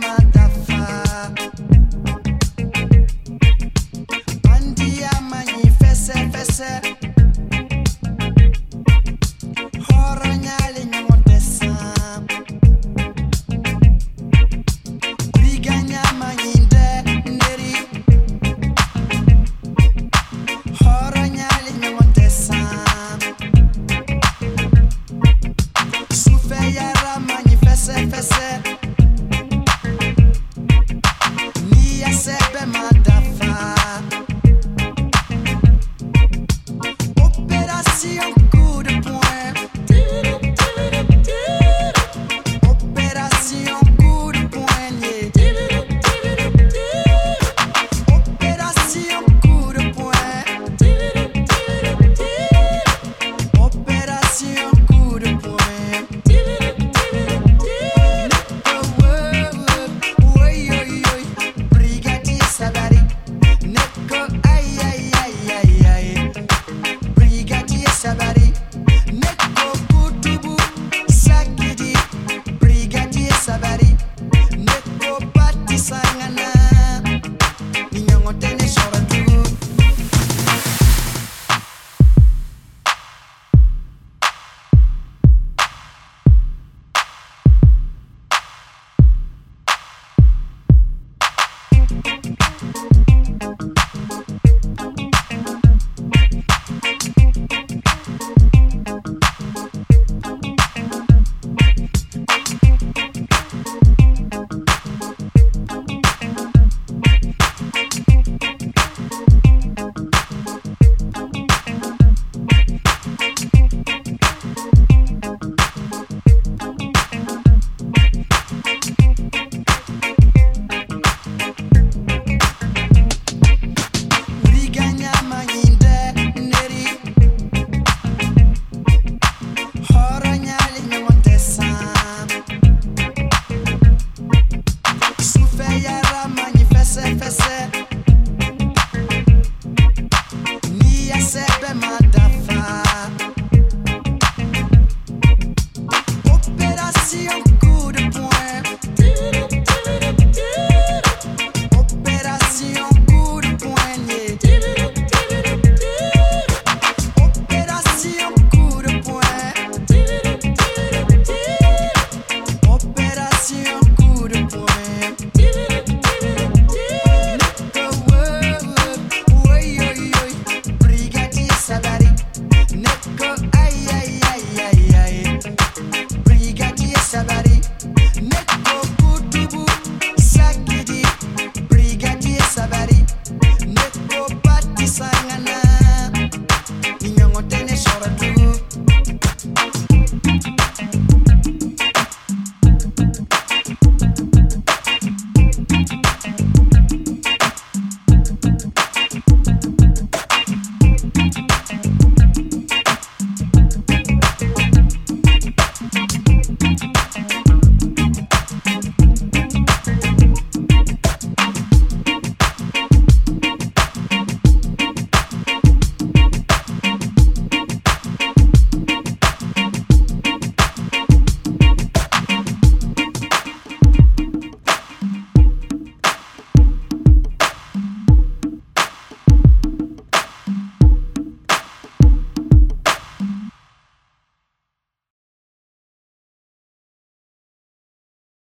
my said.